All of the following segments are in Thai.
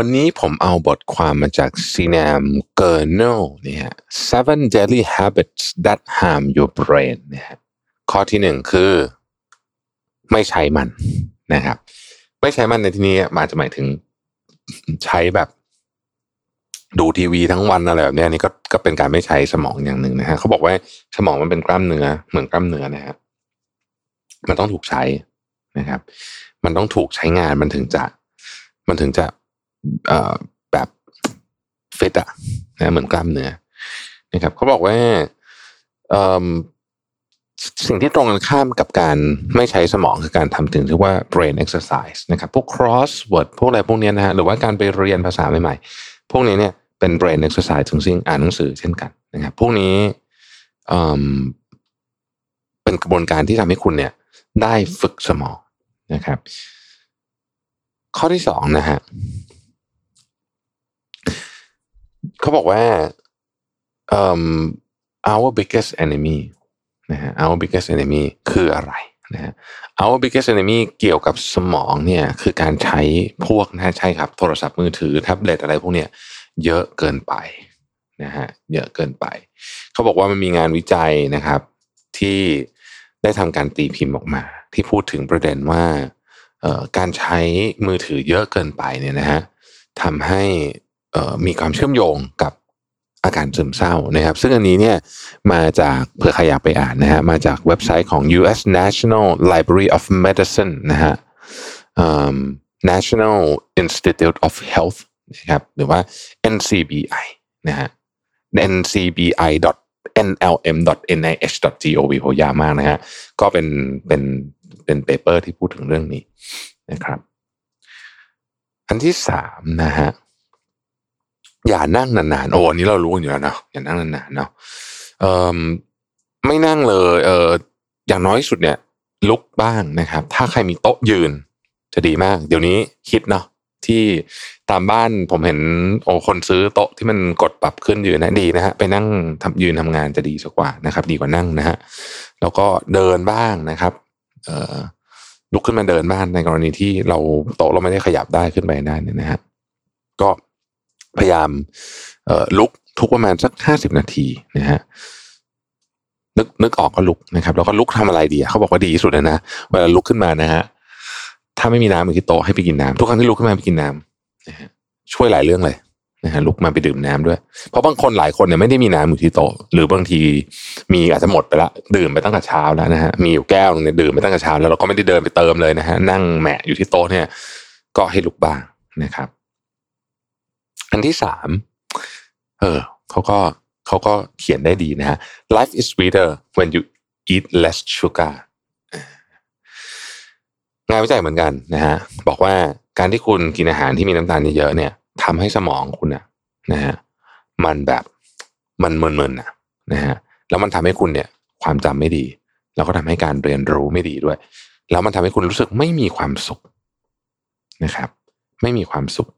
วันนี้ผมเอาบทความมาจาก Sinam g e r n e l เนี่ย Seven Daily Habits That Harm Your Brain นะฮะข้อที่หนึ่งคือ ไม่ใช้มันนะครับ ไม่ใช้มันในที่นี้มาจะหมายถึงใช้แบบ ดูทีวีทั้งวันอะไรแบบนี้นี่ก็ก็เป็นการไม่ใช้สมองอย่างหนึ่งนะฮะเขาบอกว่าสมองมันเป็นกล้ามเนื้อเหมือนกล้ามเนื้อนะฮะมันต้องถูกใช้นะครับ มันต้องถูกใช้งานมันถึงจะมันถึงจะ แบบฟิตอะนะเหมือนกล้ามเนื้อนะครับเขาบอกว่าสิ่งที่ตรงกันข้ามกับการไม่ใช้สมองคือการทำถึงที่ว่า brain exercise นะครับพวก crossword พวกอะไรพวกนี้นะฮะหรือว่าการไปเรียนภาษาใหม่ๆ พวกนี้เนี่ยเป็น brain exercise ถึงสิ่งอ่านหนังสือเช่นกันนะครับพวกนี้เป็นกระบวนการที่ทำให้คุณเนี่ยได้ฝึกสมองนะครับ ข้อที่สองนะฮะ เขาบอกว่า um, our biggest enemy นะฮะ our biggest enemy คืออะไรนะฮะ our biggest enemy เกี่ยวกับสมองเนี่ยคือการใช้พวกนะใช่ครับ โทรศัพท์มือถือแท็บเล็ตอะไรพวกเนี้ยเยอะเกินไปนะฮะเยอะเกินไป เขาบอกว่ามันมีงานวิจัยนะครับ ที่ได้ทำการตีพิมพ์ออกมา ที่พูดถึงประเด็นว่าการใช้มือถือเยอะเกินไปเนี่ยนะฮะทำให้ มีความเชื่อมโยงกับอาการซึมเศร้านะครับ ซึ่งอันนี้เนี่ยมาจากเผื่อใครอยากไปอ่านนะฮะมาจากเว็บไซต์ของ U.S. National Library of Medicine นะฮะ National Institute of Health นะครับหรือว่า NCBI นะฮะ NCBI nlm.nih.gov โหยาวมากนะฮะ ก็เป็นเป็นเป็น paper ที่พูดถึงเรื่องนี้นะครับ อันที่สามนะฮะ อย่านั่งนานๆโอ้อันนี้เรารู้กันอยู่แล้วเนาะอย่านั่งนานๆเนาะเอ่อไม่นั่งเลยเอออย่างน้อยสุดเนี่ย ลุกบ้างนะครับ ถ้าใครมีโต๊ะยืน จะดีมาก เดี๋ยวนี้คิดเนาะที่ตามบ้านผมเห็นโอ้คนซื้อโต๊ะที่มันกดปรับขึ้นอยืนนะดีนะฮะไปนั่งทำยืนทำงานจะดีสักกว่านะครับ ดีกว่านั่งนะฮะแล้วก็เดินบ้างนะครับ เอ่อลุกขึ้นมาเดินบ้านในกรณีที่เราโต๊ะเราไม่ได้ขยับได้ขึ้นไปได้นี่นะฮะก็ พยายามลุกทุกประมาณสักห้าสิบนาทีนะฮะนึกนึกออกก็ลุกนะครับ แล้วก็ลุกทำอะไรดีเขาบอกว่าดีที่สุดเลยนะเวลาลุกขึ้นมานะฮะถ้าไม่มีน้ำอยู่ที่โต๊ะให้ไปกินน้ำทุกครั้งที่ลุกขึ้นมาไปกินน้ำนะฮะช่วยหลายเรื่องเลยนะฮะลุกมาไปดื่มน้ำด้วย เพราะบางคนหลายคนเนี่ยไม่ได้มีน้ำอยู่ที่โต๊ะหรือบางทีมีอาจจะหมดไปละดื่มไปตั้งแต่เช้าแล้วนะฮะมีอยู่แก้วนึงเนี่ยดื่มไปตั้งแต่เช้าแล้วเราก็ไม่ได้เดินไปเติมเลยนะฮะนั่งแหมะอยู่ที่โต๊ะเนี่ย ก็ให้ลุกบ้างนะครับ อันที่สามเออเขาก็เขาก็เขียนได้ดีนะฮะ life is sweeter when you eat less sugar งานวิจัยเหมือนกันนะฮะบอกว่าการที่คุณกินอาหารที่มีน้ำตาลเยอะๆเนี่ยทำให้สมองคุณนะนะฮะมันแบบมันเมินๆนะนะฮะแล้วมันทำให้คุณเนี่ยความจำไม่ดี แล้วก็ทำให้การเรียนรู้ไม่ดีด้วย แล้วมันทำให้คุณรู้สึกไม่มีความสุขนะครับ ไม่มีความสุข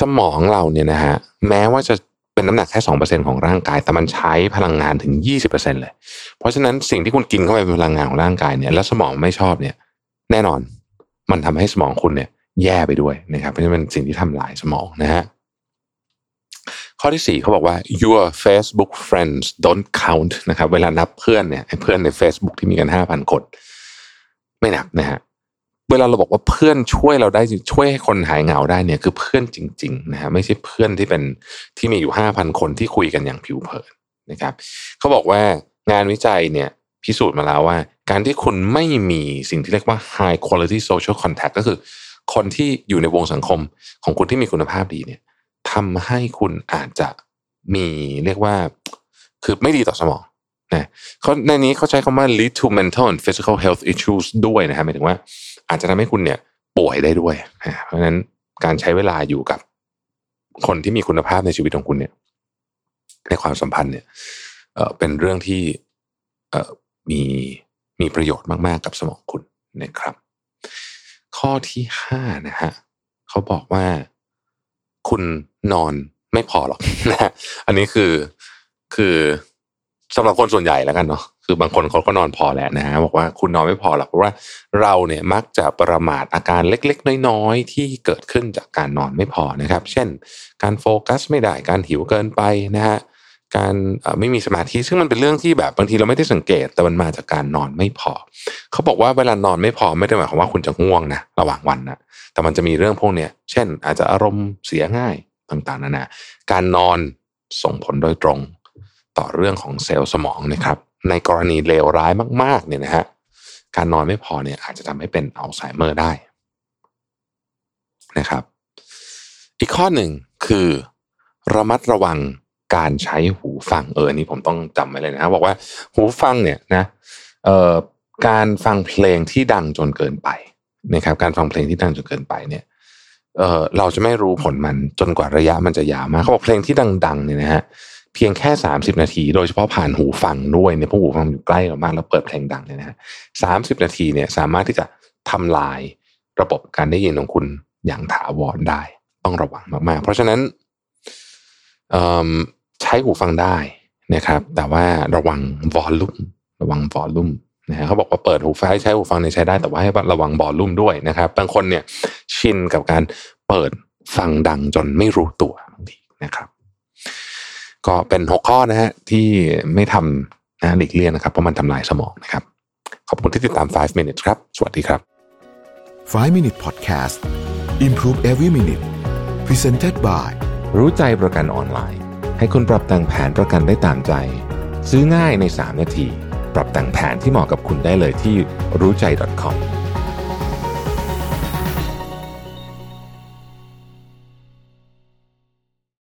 สมองเราเนี่ยนะฮะแม้ว่าจะเป็นน้ำหนักแค่สองเปอร์เซ็นของร่างกาย แต่มันใช้พลังงานถึงยี่สิบเปอร์เซ็นเลย เพราะฉะนั้นสิ่งที่คุณกินเข้าไปเป็นพลังงานของร่างกายเนี่ยแล้วสมองไม่ชอบเนี่ย แน่นอนมันทำให้สมองคุณเนี่ย แย่ไปด้วยนะครับเพราะฉะนั้นเป็นสิ่งที่ทำลายสมองนะฮะข้อที่สี่เขาบอกว่า your Facebook friends don't count นะครับเวลานับเพื่อนเนี่ยเพื่อนใน Facebook ที่มีกันห้าพันคน ไม่นับนะฮะ เวลาเราบอกว่าเพื่อนช่วยเราได้ช่วยให้คนหายเหงาได้เนี่ยคือเพื่อนจริงๆนะฮะไม่ใช่เพื่อนที่เป็นที่มีอยู่ห้าพันคนที่คุยกันอย่างผิวเผินนะครับเขาบอกว่างานวิจัยเนี่ยพิสูจน์มาแล้วว่า การที่คุณไม่มีสิ่งที่เรียกว่า high quality social contact ก็คือ คนที่อยู่ในวงสังคมของคุณที่มีคุณภาพดีเนี่ยทำให้คุณอาจจะมีเรียกว่าคือไม่ดีต่อสมองนะเขาในนี้เขาใช้คำว่า lead to mental and physical health issues ด้วยนะฮะหมายถึงว่า อาจจะทำให้คุณเนี่ยป่วยได้ด้วย เพราะฉะนั้นการใช้เวลาอยู่กับคนที่มีคุณภาพในชีวิตของคุณเนี่ย ในความสัมพันธ์เนี่ยเเป็นเรื่องที่เมีมีประโยชน์มาก ๆ กับสมองคุณนะครับ ข้อที่ห้านะฮะเขาบอกว่าคุณนอนไม่พอหรอกนะอันนี้คือคือสำหรับคนส่วนใหญ่แล้วกันเนาะ คือบางคนเขาก็นอนพอแหล้วนะฮะบอกว่าคุณนอนไม่พอหรอกเพราะว่าเราเนี่ยมักจะประมาทอาการเล็กๆ น้อยๆ ที่เกิดขึ้นจากการนอนไม่พอนะครับ เช่น การโฟกัสไม่ได้การหิวเกินไปนะฮะการไม่มีสมาธิซึ่งมันเป็นเรื่องที่แบบบางทีเราไม่ได้สังเกตแต่มันมาจากการนอนไม่พอ เขาบอกว่าเวลานอนไม่พอไม่ได้หมายความว่าคุณจะง่วงนะระหว่างวันนะแต่มันจะมีเรื่องพวกเนี้ยเช่น อาจจะอารมณ์เสียง่ายต่างๆนานาการนอนส่งผลโดยตรงต่อเรื่องของเซลล์สมองนะครับ ในกรณีเลวร้ายมากๆเนี่ยนะฮะการนอนไม่พอเนี่ยอาจจะทำให้เป็นอัลไซเมอร์ได้นะครับ อีกข้อหนึ่งคือระมัดระวังการใช้หูฟังเออนี่ผมต้องจำไว้เลยนะบอกว่าหูฟังเนี่ยนะเอ่อการฟังเพลงที่ดังจนเกินไปนะครับ การฟังเพลงที่ดังจนเกินไปเนี่ยเออเราจะไม่รู้ผลมันจนกว่าระยะมันจะยาวมากเขาบอกเพลงที่ดังๆเนี่ยนะฮะ เพียงแค่สามสิบนาที โดยเฉพาะผ่านหูฟังด้วยเนี่ยพวกหูฟังอยู่ใกล้เรามากแล้วเปิดเพลงดังเนี่ยนะฮะสามสิบนาทีเนี่ยสามารถที่จะทำลายระบบการได้ยินของคุณอย่างถาวรได้ ต้องระวังมากๆ เพราะฉะนั้นใช้หูฟังได้นะครับ แต่ว่าระวังวอลลุ่มระวังวอลลุ่มนะฮะเขาบอกว่าเปิดหูฟังใช้หูฟังเนี่ยใช้ได้แต่ว่าให้ระวังวอลลุ่มด้วยนะครับ บางคนเนี่ยชินกับการเปิดฟังดังจนไม่รู้ตัวบางทีนะครับ ก็เป็นหกข้อนะฮะที่ไม่ทำนะหลีกเลี่ยงนะครับเพราะมันทำลายสมองนะครับ ขอบคุณที่ติดตาม 5 minutes ครับ สวัสดีครับ 5 minute podcast improve every minute presented by รู้ใจประกันออนไลน์ ให้คุณปรับแต่งแผนประกันได้ตามใจ ซื้อง่ายใน 3 นาที ปรับแต่งแผนที่เหมาะกับคุณได้เลยที่รู้ใจ .com